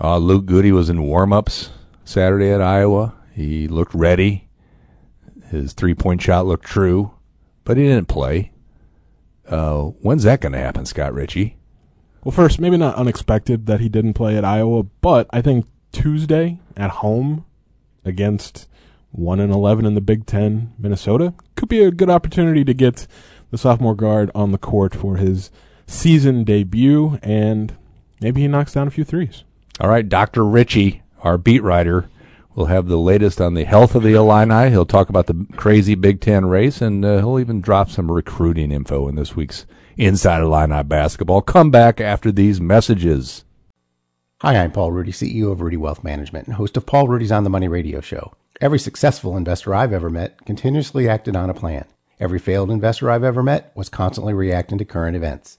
Uh, Luke Goode was in warm-ups Saturday at Iowa. He looked ready. His three-point shot looked true, but he didn't play. Uh, when's that going to happen, Scott Richey? Well, first, maybe not unexpected that he didn't play at Iowa, but I think Tuesday at home against one and eleven in the Big Ten, Minnesota could be a good opportunity to get the sophomore guard on the court for his season debut, and maybe he knocks down a few threes. All right, Dr. Richey, our beat writer, will have the latest on the health of the Illini. He'll talk about the crazy Big Ten race, and uh, he'll even drop some recruiting info in this week's Inside Illini Basketball. Come back after these messages. Hi, I'm Paul Rudy, CEO of Rudy Wealth Management and host of Paul Rudy's On the Money radio show. Every successful investor I've ever met continuously acted on a plan. Every failed investor I've ever met was constantly reacting to current events.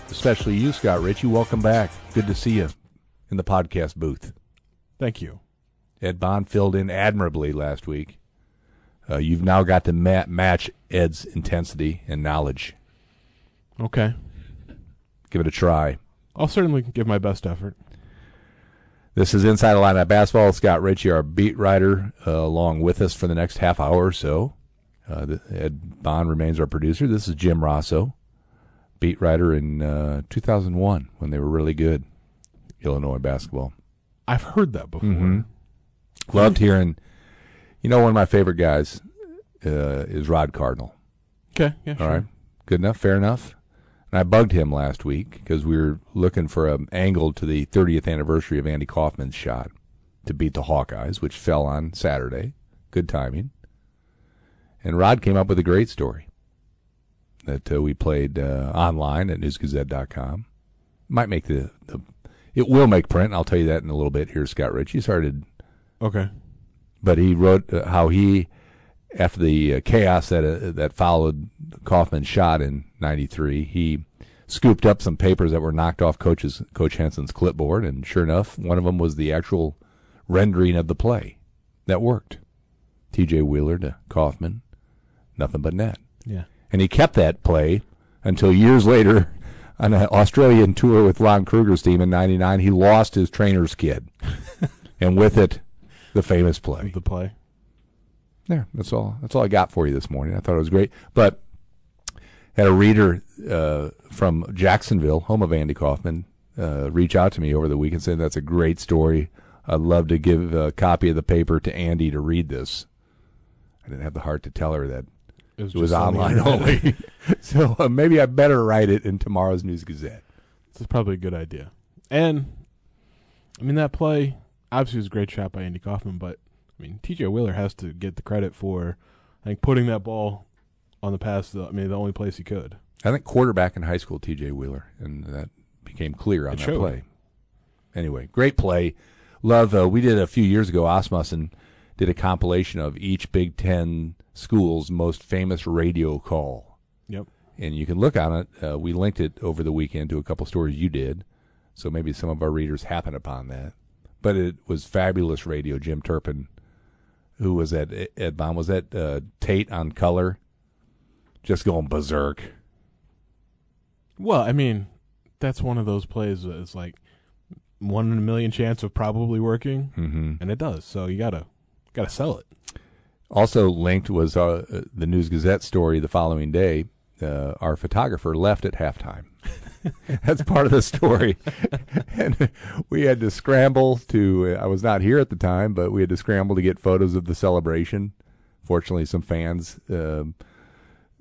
Especially you, Scott Richey. Welcome back. Good to see you in the podcast booth. Thank you. Ed Bond filled in admirably last week. Uh, you've now got to ma- match Ed's intensity and knowledge. Okay. Give it a try. I'll certainly give my best effort. This is Inside the Illini Basketball. Scott Richey, our beat writer, uh, along with us for the next half hour or so. Uh, Ed Bond remains our producer. This is Jim Rossow, beat writer in uh, 2001 when they were really good, Illinois basketball. I've heard that before. Mm-hmm. Loved hearing. You know, one of my favorite guys uh, is Rod Cardinal. Okay. Yeah. All Sure. right, good enough, fair enough. And I bugged him last week because we were looking for an angle to the 30th anniversary of Andy Kaufman's shot to beat the Hawkeyes, which fell on Saturday. Good timing. And Rod came up with a great story that uh, we played uh, online at newsgazette.com. Might make the, the it will make print. I'll tell you that in a little bit. Here, Scott Rich. He started Okay. but he wrote uh, how he, after the uh, chaos that uh, that followed Kaufman's shot in '93, he scooped up some papers that were knocked off Coach's Coach Henson's clipboard, and sure enough, one of them was the actual rendering of the play that worked. T.J. Wheeler to Kaufman, nothing but net, Yeah. And he kept that play until years later. On an Australian tour with Lon Kruger's team in '99, he lost his trainer's kid, and with it, the famous play. The play. There, that's all. That's all I got for you this morning. I thought it was great, but had a reader uh, from Jacksonville, home of Andy Kaufman, uh, reach out to me over the weekend saying that's a great story. I'd love to give a copy of the paper to Andy to read this. I didn't have the heart to tell her that It was, it was online only. so uh, maybe I better write it in tomorrow's News Gazette. This is probably a good idea. And I mean that play obviously was a great shot by Andy Kaufman, but I mean TJ Wheeler has to get the credit for I think putting that ball on the pass. I mean the only place he could. I think quarterback in high school, T.J. Wheeler, and that became clear on It that showed. play. Anyway, great play. Love. Uh, we did a few years ago. Asmussen did a compilation of each Big Ten school's most famous radio call, Yep. and you can look on it. Uh, we linked it over the weekend to a couple stories you did, so maybe some of our readers happen upon that. But it was fabulous radio. Jim Turpin, who was at Ed Baum, was at uh, Tate on color, just going berserk. Well, I mean, that's one of those plays is like one in a million chance of probably working, Mm-hmm. and it does. So you gotta gotta sell it. Also linked was uh, the News Gazette story the following day. Uh, our photographer left at halftime. That's part of the story. and we had to scramble to. I was not here at the time, but we had to scramble to get photos of the celebration. Fortunately, some fans. Um,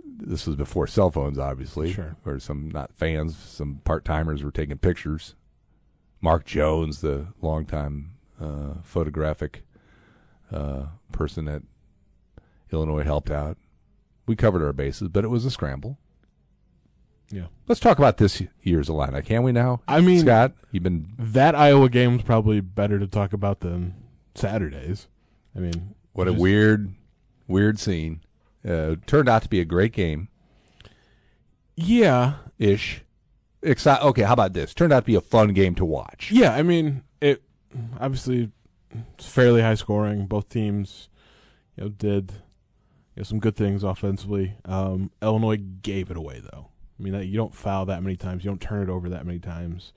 this was before cell phones, obviously. Sure. Or some not fans, some part timers were taking pictures. Mark Jones, the longtime uh, photographic uh, person at Illinois, helped out. We covered our bases, but it was a scramble. Yeah. Let's talk about this year's Illini, can we now? I mean- Scott, you've been That Iowa game's probably better to talk about than Saturdays. I mean, what a weird, weird scene. Uh, turned out to be a great game Yeah, ish. Exci- okay, how about this? Turned out to be a fun game to watch. yeah. I mean, it obviously it's fairly high scoring. Both teams, you know, did you know, some good things offensively. Um, Illinois gave it away though. I mean, you don't foul that many times. You don't turn it over that many times,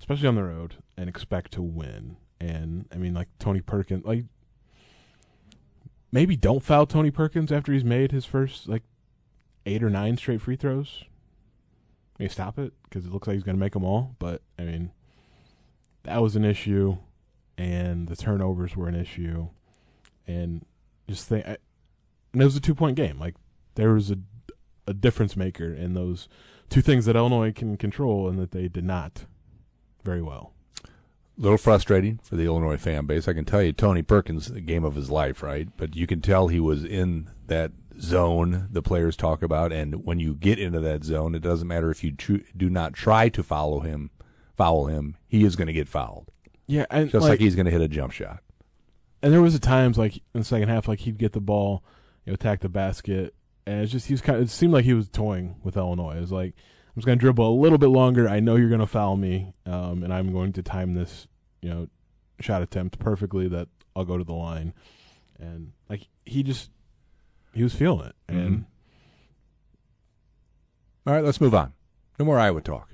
especially on the road, and expect to win. And I mean, like Tony Perkins, like maybe don't foul Tony Perkins after he's made his first like eight or nine straight free throws. Maybe stop it because it looks like he's going to make them all. But I mean, that was an issue, and the turnovers were an issue, and just think, I, and it was a two point game. Like there was a a difference maker in those two things that Illinois can control and that they did not very well. A little frustrating for the Illinois fan base. I can tell you, Tony Perkins, the game of his life, right? But you can tell he was in that zone the players talk about, and when you get into that zone, it doesn't matter if you tr- do not try to follow him, foul him. He is going to get fouled, Yeah, and just like, he's going to hit a jump shot. and there was a times like in the second half, like he'd get the ball, you know, attack the basket, and it's just he was kind of. It seemed like he was toying with Illinois. It was like I'm just going to dribble a little bit longer. I know you're going to foul me, um, and I'm going to time this, you know, shot attempt perfectly that I'll go to the line, and like he just he was feeling it, and Mhm. All right, let's move on. No more Iowa talk.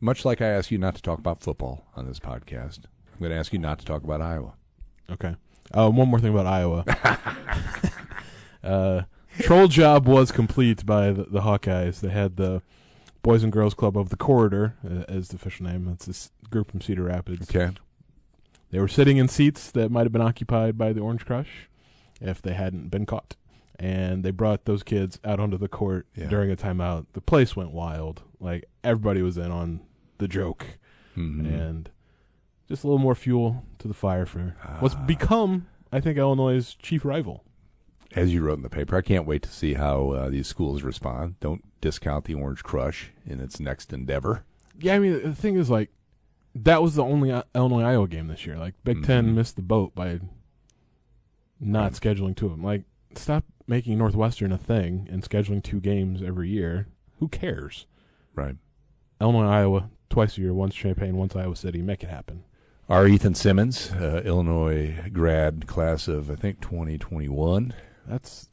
Much like I ask you not to talk about football on this podcast, I'm going to ask you not to talk about Iowa. Okay. Uh, one more thing about Iowa. uh, troll job was complete by the, the Hawkeyes. They had the Boys and Girls Club of the Corridor uh, as the official name. That's this group from Cedar Rapids. Okay. They were sitting in seats that might have been occupied by the Orange Crush if they hadn't been caught. And they brought those kids out onto the court Yeah. during a timeout. The place went wild. Like everybody was in on the joke Mhm. and just a little more fuel to the fire for what's Ah. become, I think, Illinois' chief rival. As you wrote in the paper, I can't wait to see how uh, these schools respond. Don't discount the Orange Crush in its next endeavor. Yeah, I mean, the thing is, like, that was the only uh, Illinois Iowa game this year. Like, Big Ten Mhm. missed the boat by not scheduling two of them. Like, stop making Northwestern a thing and scheduling two games every year. Who cares? Right. Illinois Iowa twice a year, once Champaign, once Iowa City. Make it happen. Our Ethan Simmons, uh, Illinois grad class of I think 2021. That's Is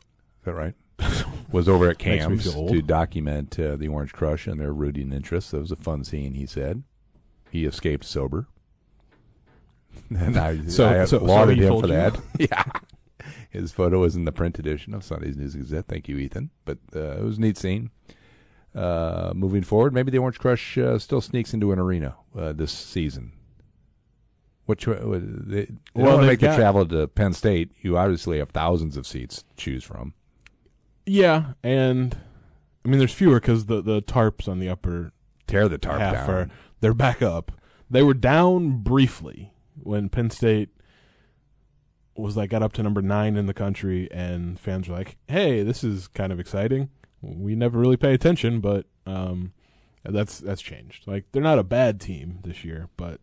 that right? was over at Kam's to document uh, the Orange Crush and their rooting interests. That was a fun scene, he said. He escaped sober. and I, So- I so- so applauded he him for that. yeah. His photo is in the print edition of Sunday's News Gazette. Thank you, Ethan. But uh, it was a neat scene. Uh, moving forward, maybe the Orange Crush uh, still sneaks into an arena uh, this season. Which they, they Well, they've make the travel to Penn State. You obviously have thousands of seats to choose from. yeah, and I mean, there's fewer because the the tarps on the upper Tear the tarp half down. are they're back up. They were down briefly when Penn State was like got up to number nine in the country, and fans were like, "Hey, this is kind of exciting." We never really pay attention, but um, that's that's changed. Like they're not a bad team this year, but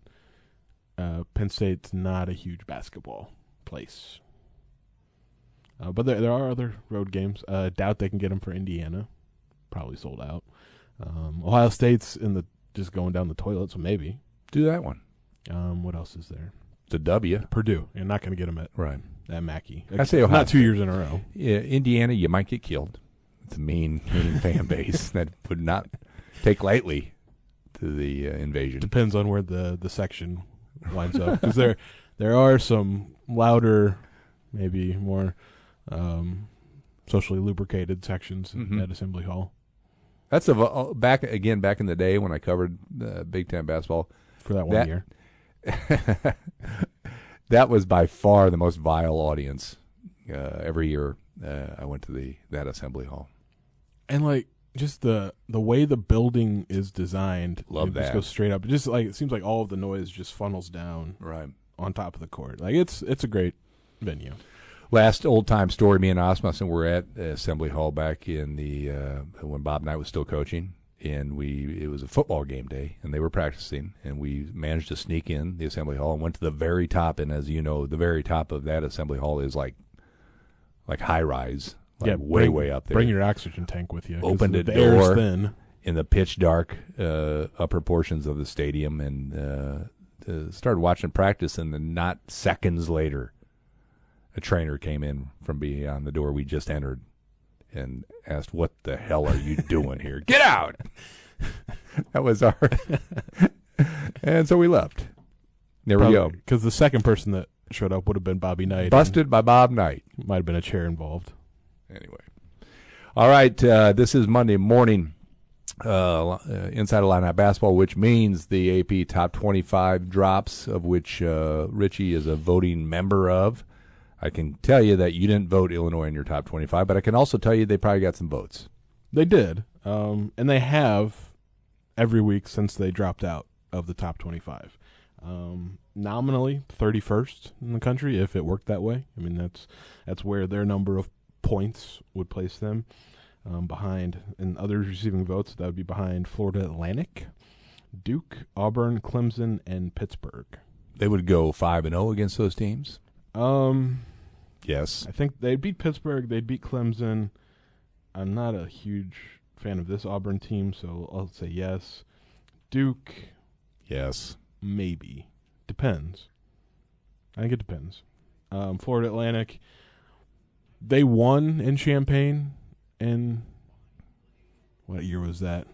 uh, Penn State's not a huge basketball place. Uh, but there there are other road games. Uh, doubt they can get them for Indiana. Probably sold out. Um, Ohio State's in the just going down the toilet, so maybe. Do that one. Um, what else is there? It's a W. Purdue. You're not going to get them at Right. at Mackey. I say Ohio not two State. years in a row. Yeah, Indiana, you might get killed. It's a mean, mean fan base that would not take lightly to the uh, invasion. Depends on where the the section winds up because there there are some louder, maybe more um, socially lubricated sections Mhm. at Assembly Hall. That's a vo- back again back in the day when I covered uh, Big Ten basketball. for that one That- year. that was by far the most vile audience uh, every year. Uh, I went to the that assembly hall. And like just the the way the building is designed, Love it just that. goes straight up. It just like it seems like all of the noise just funnels down Right. on top of the court. Like it's it's a great venue. Last old time story. Me and Asmussen were at Assembly Hall back in the uh, when Bob Knight was still coaching, and we it was a football game day, and they were practicing, and we managed to sneak in the Assembly Hall and went to the very top. And as you know, the very top of that Assembly Hall is like like high rise, like yeah, way bring- way up there. Bring your oxygen tank with you. Opened the, a the door. thin. in the pitch dark uh, upper portions of the stadium and uh, uh, started watching practice. And then, not seconds later, a trainer came in from beyond the door we just entered and asked, "What the hell are you doing here? Get out!" that was our, and so we left. There we go. Because the second person that showed up would have been Bobby Knight. Busted by Bob Knight. Might have been a chair involved. Anyway. All right. Uh, this is Monday morning. Uh, uh, inside Illini basketball, which means the AP top 25 drops, of which uh, Richey is a voting member of. I can tell you that you didn't vote Illinois in your top 25, but I can also tell you they probably got some votes. They did, um, and they have every week since they dropped out of the top twenty-five. Um, nominally, thirty-first in the country, if it worked that way. I mean, that's that's where their number of points would place them um, behind, and others receiving votes that would be behind Florida Atlantic, Duke, Auburn, Clemson, and Pittsburgh. They would go 5 and 0 against those teams. Um, Yes. I think they'd beat Pittsburgh. They'd beat Clemson. I'm not a huge fan of this Auburn team, so I'll say yes. Duke, Yes. maybe. Depends. I think it depends. Um, Florida Atlantic, they won in Champaign in what year was that?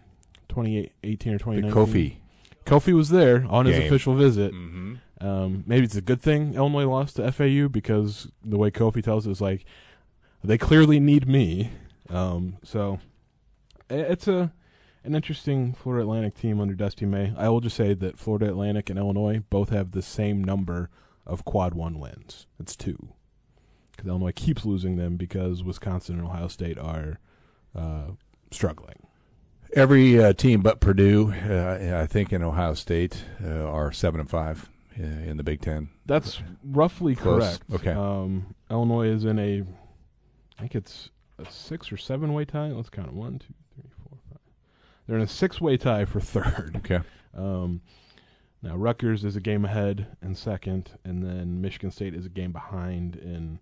2018 or The 2019? Kofi. Kofi was there on his official visit. Mm-hmm. Um, maybe it's a good thing Illinois lost to FAU because the way Kofi tells it is like they clearly need me. Um, so it's a an interesting Florida Atlantic team under Dusty May. I will just say that Florida Atlantic and Illinois both have the same number of quad one wins. It's two because Illinois keeps losing them because Wisconsin and Ohio State are uh, struggling. Every uh, team but Purdue, uh, I think, in Ohio State uh, are 7 and 5 uh, in the Big Ten. That's roughly Close. correct. Okay. Um, Illinois is in a, I think it's a six or seven way tie. Let's count it. One, two, three, four, five. They're in a six way tie for third. Okay. Um, now Rutgers is a game ahead in second, and then Michigan State is a game behind in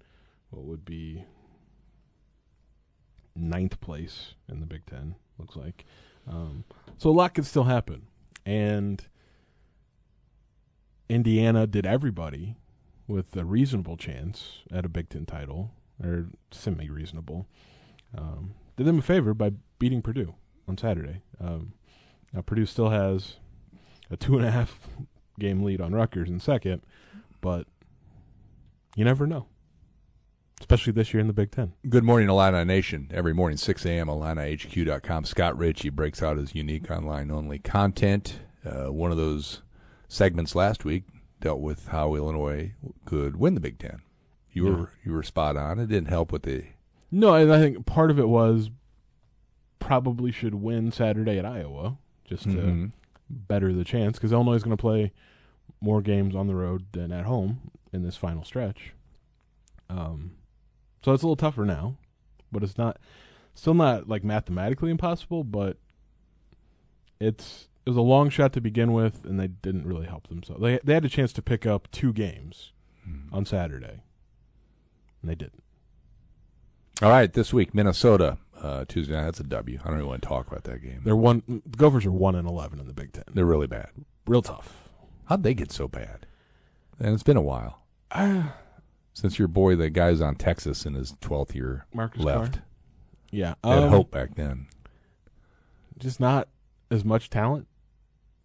what would be ninth place in the Big Ten. Looks like. Um, so a lot could still happen, and Indiana did everybody with a reasonable chance at a Big Ten title, or semi reasonable. Um, did them a favor by beating Purdue on Saturday. Um, now Purdue still has a two and a half game lead on Rutgers in second, but you never know, especially this year in the Big Ten. Good morning, Illini Nation. Every morning, 6 a.m., IlliniHQ.com. Scott Richey breaks out his unique online only content. Uh, one of those segments last week dealt with how Illinois could win the Big Ten. You were you were spot on. It didn't help with the No, and I think part of it was probably should win Saturday at Iowa just to Mhm. better the chance because Illinois is going to play more games on the road than at home in this final stretch. Um, so it's a little tougher now, but it's not still not like mathematically impossible, but it's it was a long shot to begin with, and they didn't really help themselves. They they had a chance to pick up two games on Saturday, and they didn't. All right, this week Minnesota uh, Tuesday night. That's a W. I don't even want to talk about that game. They're one. The Gophers are one and eleven in the Big Ten. They're really bad. real tough. How'd they get so bad? And it's been a while since your boy, the guy's on Texas in his twelfth year, Marcus left. Carr? Yeah, They had um, hope back then. Just not as much talent.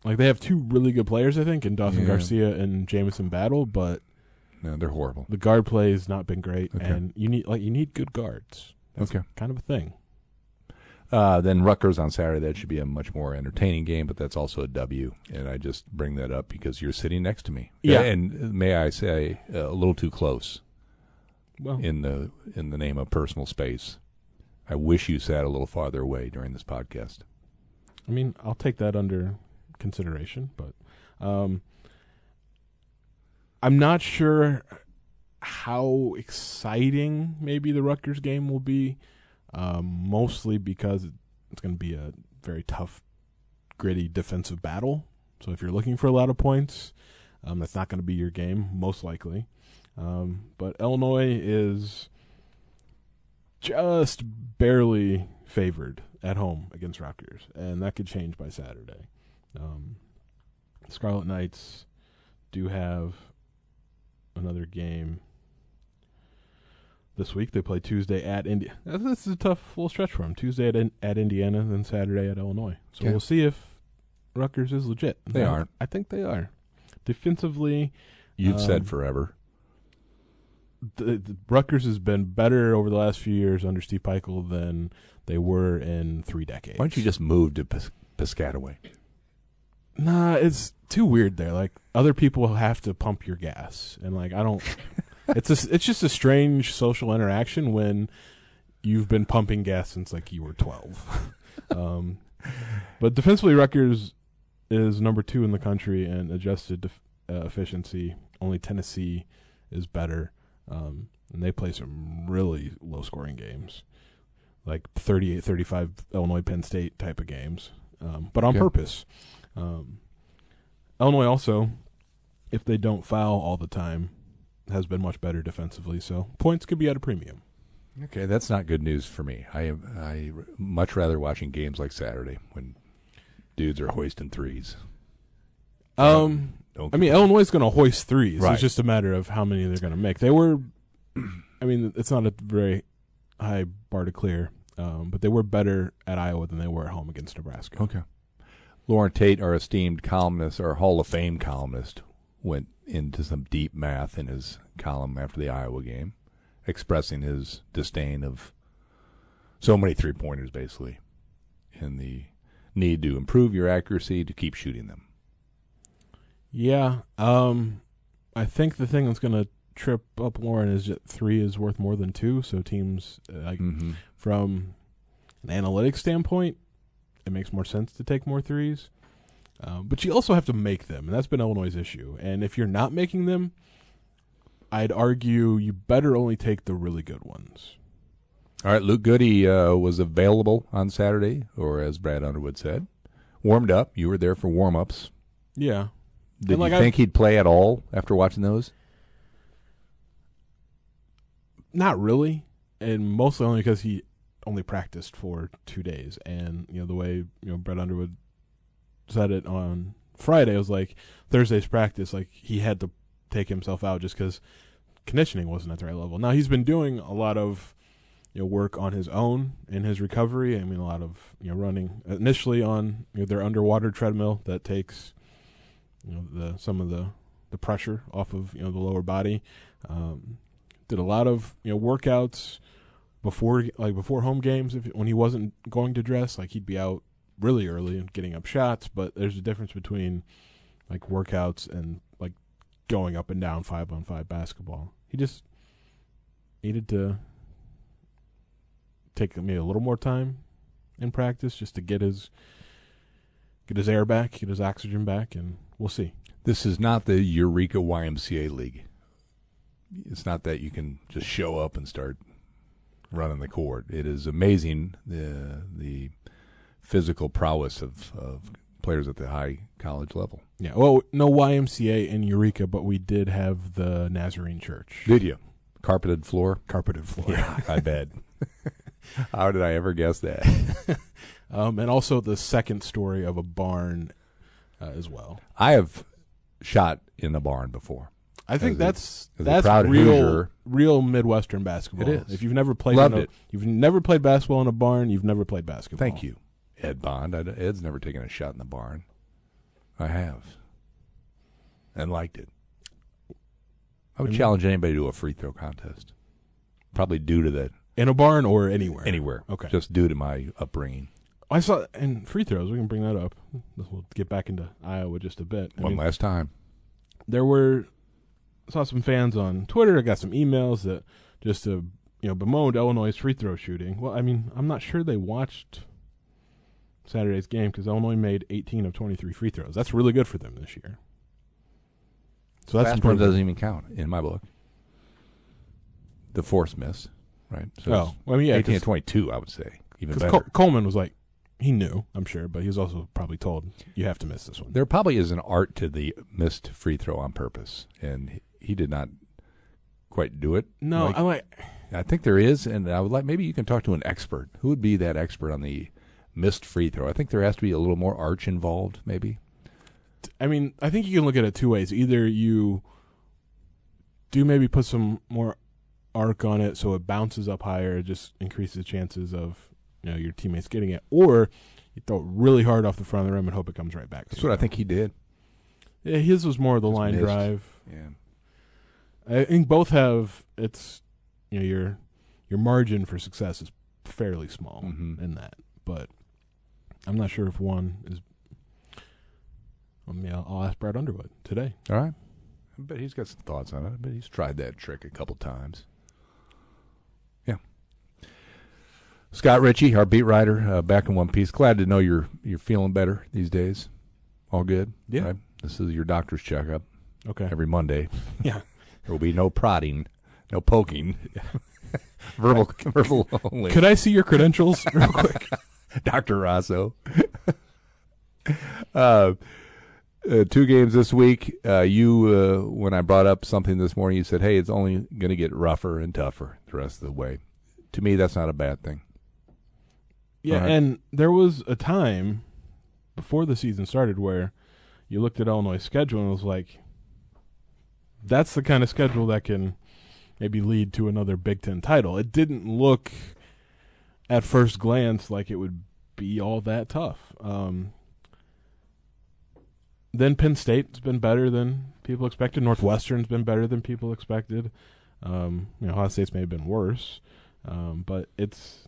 Like they have two really good players, I think, in Dawson Yeah. Garcia and Jamison Battle, but No, they're horrible. the guard play has not been great, Okay. and you need like you need good guards. That's Okay. kind of a thing. Uh, then Rutgers on Saturday. That should be a much more entertaining game, but that's also a W. And I just bring that up because you're sitting next to me. Yeah. And may I say, uh, a little too close Well, in the in the name of personal space. I wish you sat a little farther away during this podcast. I mean, I'll take that under consideration, but um, I'm not sure how exciting maybe the Rutgers game will be. Um, mostly because it's going to be a very tough, gritty defensive battle. So if you're looking for a lot of points, um, that's not going to be your game, most likely. Um, but Illinois is just barely favored at home against Rutgers, and that could change by Saturday. Um, Scarlet Knights do have another game this week. They play Tuesday at India. This is a tough full stretch for them. Tuesday at at Indiana, then Saturday at Illinois. So Okay. we'll see if Rutgers is legit. They I- aren't. I think they are. Defensively, You've Um, said forever. the, the Rutgers has been better over the last few years under Steve Pikiell than they were in three decades. Why don't you just move to Pis- Piscataway? Nah, it's too weird there. Like other people have to pump your gas, and like I don't. it's a, it's just a strange social interaction when you've been pumping gas since like you were twelve. um, but defensively, Rutgers is number two in the country in adjusted def- uh, efficiency. Only Tennessee is better, um, and they play some really low scoring games, like 38-35 Illinois Penn State type of games, um, but on Okay. purpose. Um, Illinois also, if they don't foul all the time, has been much better defensively. So points could be at a premium. Okay, that's not good news for me. I am I much rather watching games like Saturday when dudes are hoisting threes. Um, I mean, Illinois is going to hoist threes. Right. It's just a matter of how many they're going to make. They were, I mean, it's not a very high bar to clear, um, but they were better at Iowa than they were at home against Nebraska. Okay. Loren Tate, our esteemed columnist, our Hall of Fame columnist, went into some deep math in his column after the Iowa game, expressing his disdain of so many three pointers, basically, and the need to improve your accuracy to keep shooting them. Yeah. Um, I think the thing that's going to trip up Loren is that three is worth more than two. So teams, uh, like Mm-hmm. from an analytics standpoint, it makes more sense to take more threes. Um, but you also have to make them, and that's been Illinois' issue. And if you're not making them, I'd argue you better only take the really good ones. All right, Luke Goode uh, was available on Saturday, or as Brad Underwood said, warmed up. You were there for warm ups. Yeah. Did like, you I've- think he'd play at all after watching those? Not really, and mostly only because he only practiced for two days, and you know the way you know Brad Underwood said it on Friday it was like Thursday's practice, like he had to take himself out just because conditioning wasn't at the right level. Now he's been doing a lot of you know work on his own in his recovery. I mean a lot of you know running initially on you know, their underwater treadmill that takes you know the some of the the pressure off of you know the lower body. Um, did a lot of you know workouts before like before home games if when he wasn't going to dress like he'd be out really early and getting up shots but there's a difference between like workouts and like going up and down 5 on 5 basketball he just needed to take maybe a little more time in practice just to get his get his air back get his oxygen back and we'll see This is not the Eureka YMCA League. It's not that you can just show up and start running the court. It is amazing uh, the the physical prowess of, of players at the high college level. yeah well no YMCA in Eureka but we did have the Nazarene Church Did you? Carpeted floor? carpeted floor Yeah, I bet. How did I ever guess that? um, and also the second story of a barn uh, as well. I have shot in a barn before. I think that's a that's real Hoosier. real Midwestern basketball. It is. If you've never played, Loved in a, it. you've never played basketball in a barn. You've never played basketball. Thank you, Ed Bond. I, Ed's never taken a shot in the barn. I have, and liked it. I would challenge anybody to a free throw contest. Probably due to that in a barn or anywhere? anywhere. Okay. Just due to my upbringing. I saw and free throws. We can bring that up. We'll get back into Iowa just a bit. I One mean, last time. there were saw some fans on Twitter. I got some emails that just to you know bemoaned Illinois' free throw shooting. Well, I mean, I'm not sure they watched Saturday's game because Illinois made 18 of 23 free throws. That's really good for them this year. So that's one important. doesn't even count in my book. The force miss, right? So Oh, well, I mean, yeah, 18 'cause- to 22, I would say. Even better. Col- Coleman was like, he knew, I'm sure, but he was also probably told, you have to miss this one. There probably is an art to the missed free throw on purpose, and he, he did not quite do it. no, Like, I like, I think there is, and I would like maybe you can talk to an expert. Who would be that expert on the missed free throw? I think there has to be a little more arch involved, maybe. I mean, I think you can look at it two ways. Either you do maybe put some more arc on it so it bounces up higher, just increases the chances of you know your teammates getting it, or you throw it really hard off the front of the rim and hope it comes right back. That's what I think he did. Yeah, his was more of the Just line missed. drive. Yeah. I think both have it's you know your your margin for success is fairly small Mhm. in that, but I'm not sure if one is. I mean, I'll, I'll ask Brad Underwood today. All right. I bet he's got some thoughts on it. I bet he's tried that trick a couple times. Yeah. Scott Richey, our beat writer, uh, back in one piece. Glad to know you're you're feeling better these days. All good. Yeah. right? This is your doctor's checkup Okay. every Monday. yeah. There will be no prodding, no poking. verbal, verbal only. Could I see your credentials real quick? Dr. Rossow. uh, uh, two games this week. Uh, you, uh, when I brought up something this morning, you said, "Hey, it's only going to get rougher and tougher the rest of the way." To me, that's not a bad thing. Yeah, Alright. and there was a time before the season started where you looked at Illinois' schedule and it was like, that's the kind of schedule that can maybe lead to another Big Ten title. It didn't look at first glance like it would be all that tough. Um, then Penn State's been better than people expected. Northwestern's been better than people expected. Um, you know, Ohio State's may have been worse, um, but it's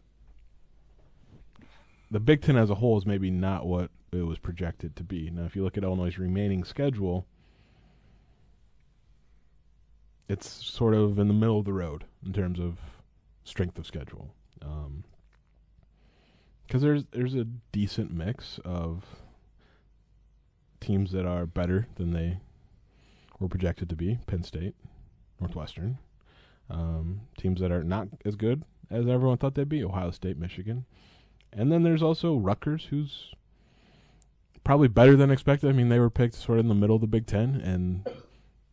the Big Ten as a whole is maybe not what it was projected to be. Now, if you look at Illinois' remaining schedule, it's sort of in the middle of the road in terms of strength of schedule. Because there's there's a decent mix of teams that are better than they were projected to be. Penn State, Northwestern, um, teams that are not as good as everyone thought they'd be. Ohio State, Michigan. And then there's also Rutgers, who's probably better than expected. I mean, they were picked sort of in the middle of the Big Ten, and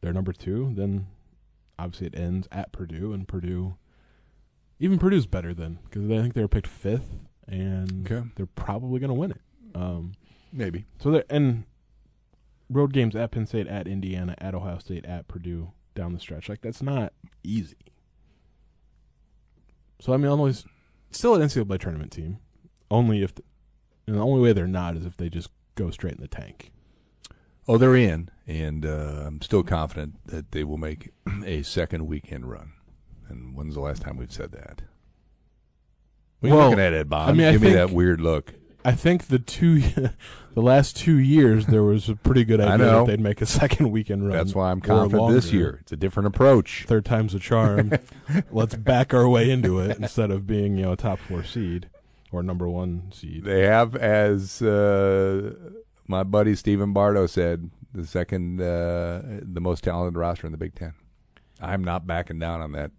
they're number two. Then obviously it ends at Purdue, and Purdue, even Purdue's better than because I think they were picked fifth, and Okay. they're probably going to win it. Um, Maybe. so and road games at Penn State, at Indiana, at Ohio State, at Purdue down the stretch. Like that's not easy. So I mean, Illinois still an NCAA tournament team. Only if, the, and the only way they're not is if they just go straight in the tank. Oh, they're in, and uh, I'm still confident that they will make a second weekend run. And when's the last time we've said that? What are you Well, looking at Ed Bob? I mean, I Give me think- that weird look. I think the two, the last two years there was a pretty good idea know. that they'd make a second weekend run. That's why I'm or confident this longer. year. It's a different approach. Third time's a charm. Let's back our way into it instead of being you know a top four seed or number one seed. They have, as uh, my buddy Stephen Bardo said, the second, uh, the most talented roster in the Big Ten. I'm not backing down on that.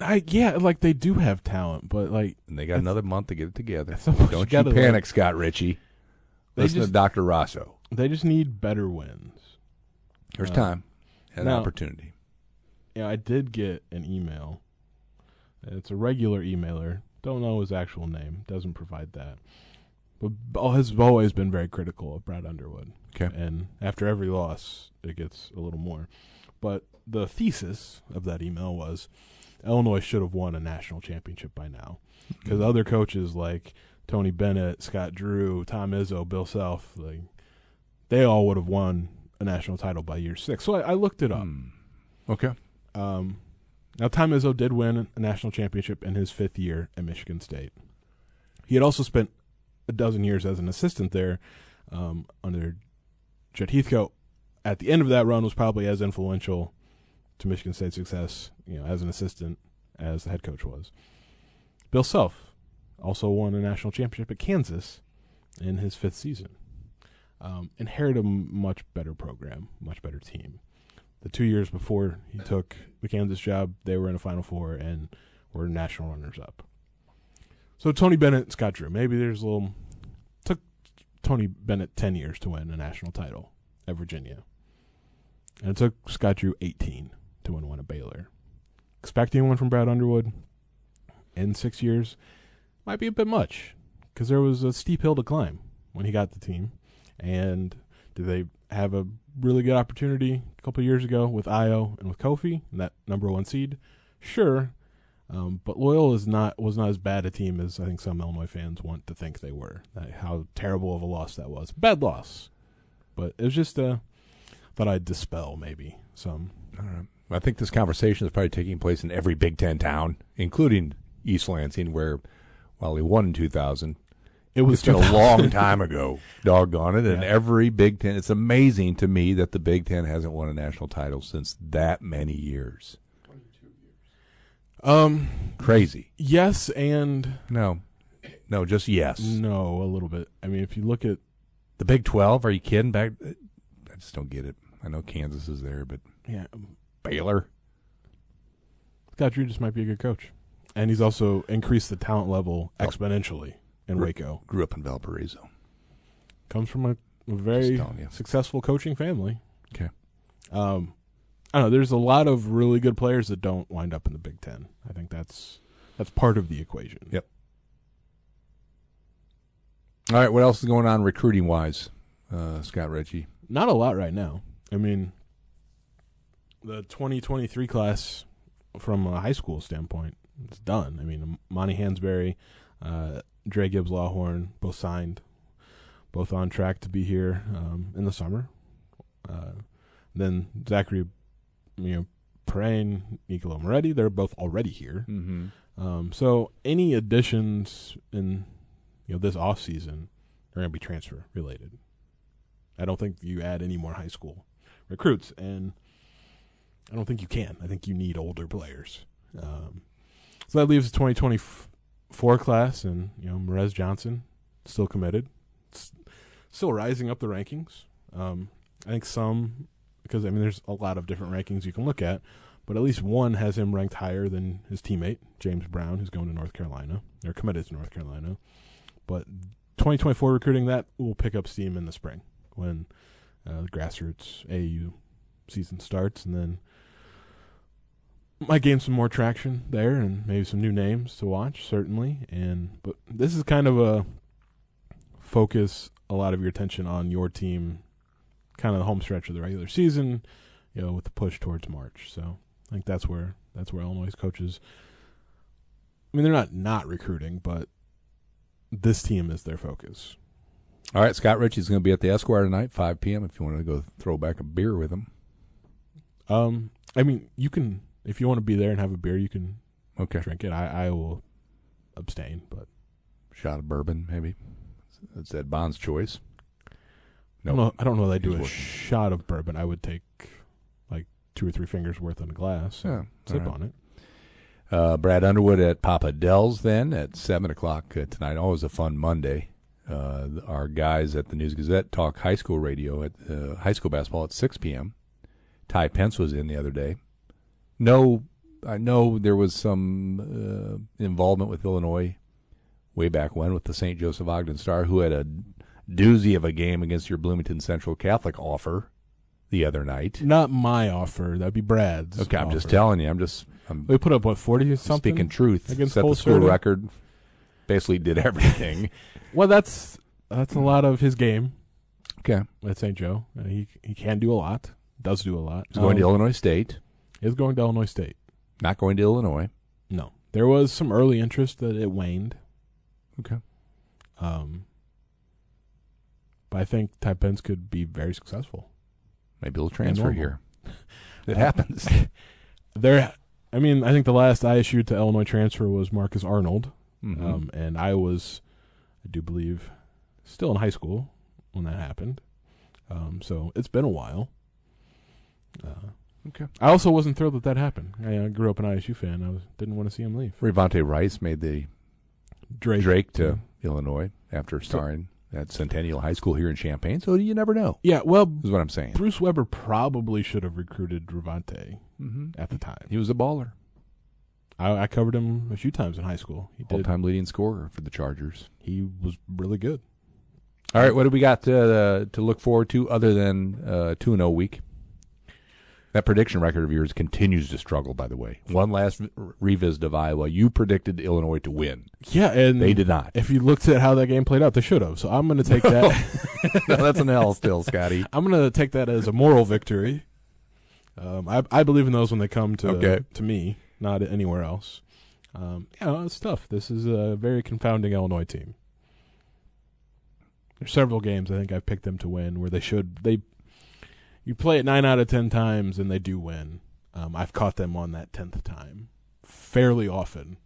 I yeah, like they do have talent, but like And they got another month to get it together. That's almost Don't you gotta, panic, like- Scott Richey. They Listen just- to Dr. Rossow. they just need better wins. There's Uh, time and now- opportunity. Yeah, I did get an email. It's a regular emailer. Don't know his actual name. Doesn't provide that. But Bo has always been very critical of Brad Underwood. Okay. And after every loss, it gets a little more. But the thesis of that email was Illinois should have won a national championship by now. Because other coaches like Tony Bennett, Scott Drew, Tom Izzo, Bill Self, like they all would have won a national title by year six. So I, I looked it up. Hmm. Okay. Um, Now, Tom Izzo did win a national championship in his fifth year at Michigan State. He had also spent a dozen years as an assistant there um, under Judd Heathcote. At the end of that run, was probably as influential to Michigan State's success, you know, as an assistant, as the head coach was. Bill Self also won a national championship at Kansas in his fifth season. Um, inherited a much better program, much better team. The two years before he took the Kansas job, they were in a Final Four and were national runners up. So Tony Bennett, Scott Drew, maybe there's a little. Took Tony Bennett 10 years to win a national title at Virginia. And it took Scott Drew 18 two and one at Baylor. Expecting one from Brad Underwood in six years might be a bit much because there was a steep hill to climb when he got the team. And did they have a really good opportunity a couple years ago with Ayo and with Kofi and that number one seed? Sure, um, but Loyal is not was not as bad a team as I think some Illinois fans want to think they were. That, how terrible of a loss that was. Bad loss, but it was just a thought I'd dispel maybe some think this conversation is probably taking place in every Big Ten town, including East Lansing, where while he won in 2000, It was been a long time ago. Doggone it! And Yeah. every Big Ten, it's amazing to me that the Big Ten hasn't won a national title since that many years. Um. Crazy. Yes and No, no, just yes. no, a little bit. I mean, if you look at The Big Twelve? Are you kidding? Back, I just don't get it. I know Kansas is there, but yeah, Baylor. Scott Drew just might be a good coach, and he's also increased the talent level exponentially in Re- Waco. Grew up in Valparaiso. Comes from a, a very telling you. successful coaching family. Okay. Um, I don't know. There's a lot of really good players that don't wind up in the Big Ten. I think that's that's part of the equation. Yep. All right, what else is going on recruiting wise, uh, Scott Reggie? Not a lot right now. I mean, the 2023 class, from a high school standpoint, it's done. I mean, Amani Hansberry, uh, Dra Gibbs Lawhorn, both signed, both on track to be here um, in the summer. Uh, then Zacharie, you know, Perrin, Niccolo Moretti, they're both already here. Mm-hmm. Um, so any additions in you know this off season are going to be transfer related. I don't think you add any more high school recruits, and I don't think you can. I think you need older players. Um, so that leaves the 2024 class, and you know Morez Johnson still committed, still rising up the rankings. Um, I think some because I mean there's a lot of different rankings you can look at, but at least one has him ranked higher than his teammate James Brown, who's going to North Carolina or committed to North Carolina. But 2024 recruiting that will pick up steam in the spring when uh, the grassroots AU season starts, and then might gain some more traction there, and maybe some new names to watch certainly. And but this is kind of a focus a lot of your attention on your team, kind of the home stretch of the regular season, you know, with the push towards March. So I think that's where that's where Illinois coaches. I mean, they're not not recruiting, but this team is their focus. All right, Scott Richey's going to be at the Esquire tonight, 5 p.m. If you want to go throw back a beer with him. Um, I mean, you can if you want to be there and have a beer, you can Okay. drink it. I I will abstain, but Shot of bourbon, maybe. That's Ed Bond's choice. Don't know. I don't know. They do He's a working. shot of bourbon. I would take like two or three fingers worth in a glass. Yeah, sip right. on it. Uh, Brad Underwood at Papa Del's then at 7 o'clock uh, tonight. Always a fun Monday. Uh, our guys at the News Gazette talk high school radio at uh, high school basketball at 6 p.m. Ty Pence was in the other day. No, I know there was some uh, involvement with Illinois way back when with the St. Joseph Ogden Star, who had a doozy of a game against your Bloomington Central Catholic offer the other night. Not my offer. That'd be Brad's. Okay, I'm just telling you. I'm just I'm We put up what forty something. speaking truth. against set the school record. Basically, did everything. Well, that's that's a lot of his game okay, at St. Joe. He he can do a lot. Does do a lot. he's going to Um, Illinois State. Is going to Illinois State. Not going to Illinois. No, there was some early interest that it waned. Okay. Um, but I think Ty Pence could be very successful. Maybe he'll transfer here. It happens. There, I mean, I think the last ISU to Illinois transfer was Marcus Arnold, Mhm. um, and I was, I do believe, still in high school when that happened. Um, so it's been a while. Uh, okay. I also wasn't thrilled that that happened. I, I grew up an ISU fan. I was, didn't want to see him leave. Rayvonte Rice made the Drake, Drake to Illinois after starring at Centennial High School here in Champaign. So you never know. Yeah, well, Is what I'm saying. Bruce Weber probably should have recruited Rayvonte Mm-hmm. at the time. He was a baller, I, I covered him a few times in high school. He did. all-time leading scorer for the Chargers. He was really good. All right, what do we got to, to look forward to other than uh, two and zero week? That prediction record of yours continues to struggle. By the way, one last v- revisit of Iowa. You predicted Illinois to win. Yeah, and They did not. If you looked at how that game played out, they should have. So I'm going to take that. no, that's an L still, Scotty. I'm going to take that as a moral victory. Um, I, I believe in those when they come to Okay. to me, not anywhere else. Um, yeah, it's tough. This is a very confounding Illinois team. There's several games I think I've picked them to win where they should they. You play it nine out of ten times and they do win. Um, I've caught them on that tenth time fairly often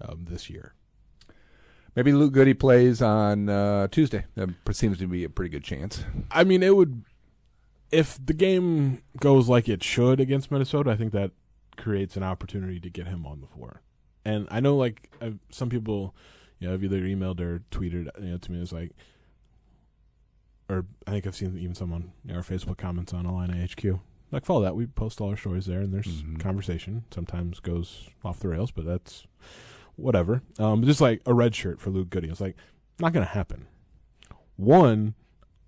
um, this year. Maybe Luke Goode plays on uh, Tuesday. That seems to be a pretty good chance. I mean, it would if the game goes like it should against Minnesota. I think that creates an opportunity to get him on the floor. And I know, like I've, some people, you know, have either emailed or tweeted, you know, to me. It's like, or I think I've seen even someone our Facebook comments on Illini HQ. Like follow that. We post all our stories there, and there's Mhm. conversation. Sometimes goes off the rails, but that's whatever. Um, just like a red shirt for Luke Goode. It's like not going to happen. One,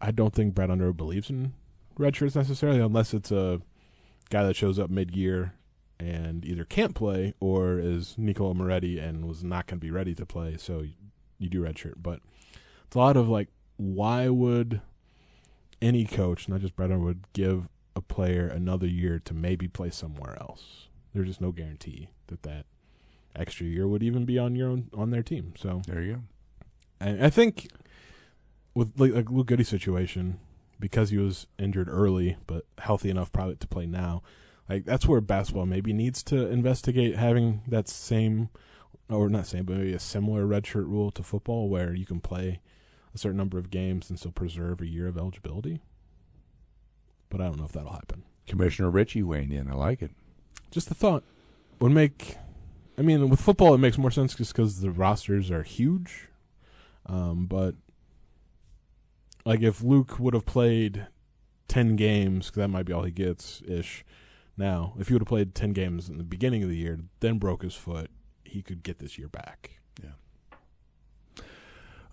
I don't think Brad Underwood believes in red shirts necessarily, unless it's a guy that shows up mid year and either can't play or is Niccolo Moretti and was not going to be ready to play. So you, you do red shirt, but it's a lot of like, why would any coach, not just Brad Underwood, give a player another year to maybe play somewhere else? There's just no guarantee that that extra year would even be on your own on their team. So There you go. and I think with like, like Luke Goode's situation, because he was injured early but healthy enough probably to play now, like that's where basketball maybe needs to investigate having that same or not same, but maybe a similar redshirt rule to football where you can play a certain number of games and still preserve a year of eligibility. But I don't know if that'll happen. Commissioner Richey weighing in. I like it. Just the thought would make. I mean, with football, it makes more sense just because the rosters are huge. Um, but like, if Luke would have played ten games, 'cause that might be all he gets ish. Now, if he would have played ten games in the beginning of the year, then broke his foot, he could get this year back.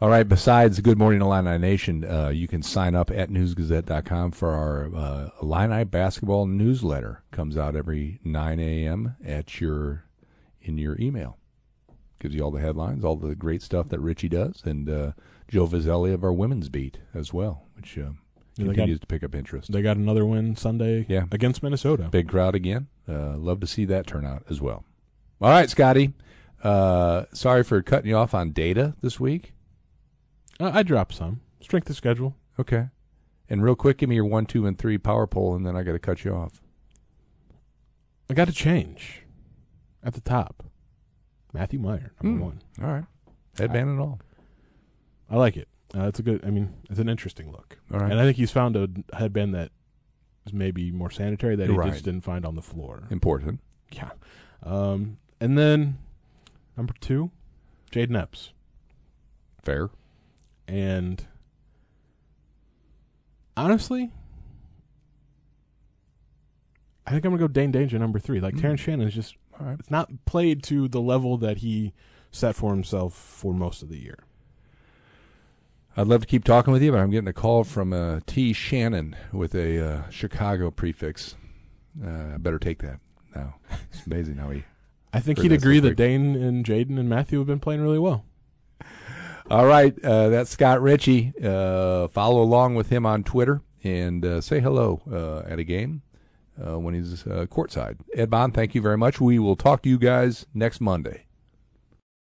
All right. Besides Good Morning Illini Nation, uh, you can sign up at newsgazette.com for our uh, Illini basketball newsletter. Comes out every 9 a.m. at your in your email. Gives you all the headlines, all the great stuff that Richey does, and uh, Joe Vizzelli of our women's beat as well, which Yeah, they got- continues to pick up interest. They got another win Sunday Yeah. against Minnesota. Big crowd again. Uh, love to see that turnout as well. All right, Scotty. Uh, sorry for cutting you off on data this week. Uh, I dropped some strength of schedule. Okay. And real quick, give me your one, two, and three power poll, and then I got to cut you off. I got to change at the top. Matthew Mayer, number Hmm. one. All right. Headband and all. I like it. Uh, it's a good. I mean, it's an interesting look. All right. And I think he's found a headband that is maybe more sanitary that he Right. just didn't find on the floor. Important. Yeah. Um, and then number two, Jayden Epps. Fair. And honestly, I think I'm gonna go Dain Dainja number three. Like Mm. Terrence Shannon is just All right. it's not played to the level that he set for himself for most of the year. I'd love to keep talking with you, but I'm getting a call from uh, T. Shannon with a uh, Chicago prefix. Uh, I better take that now. It's amazing how he. I think he'd agree that. Dain and Jayden and Matthew have been playing really well. All right, uh, that's Scott Richey. Uh, follow along with him on Twitter and uh, say hello uh, at a game uh, when he's uh, courtside. Ed Bond, thank you very much. We will talk to you guys next Monday.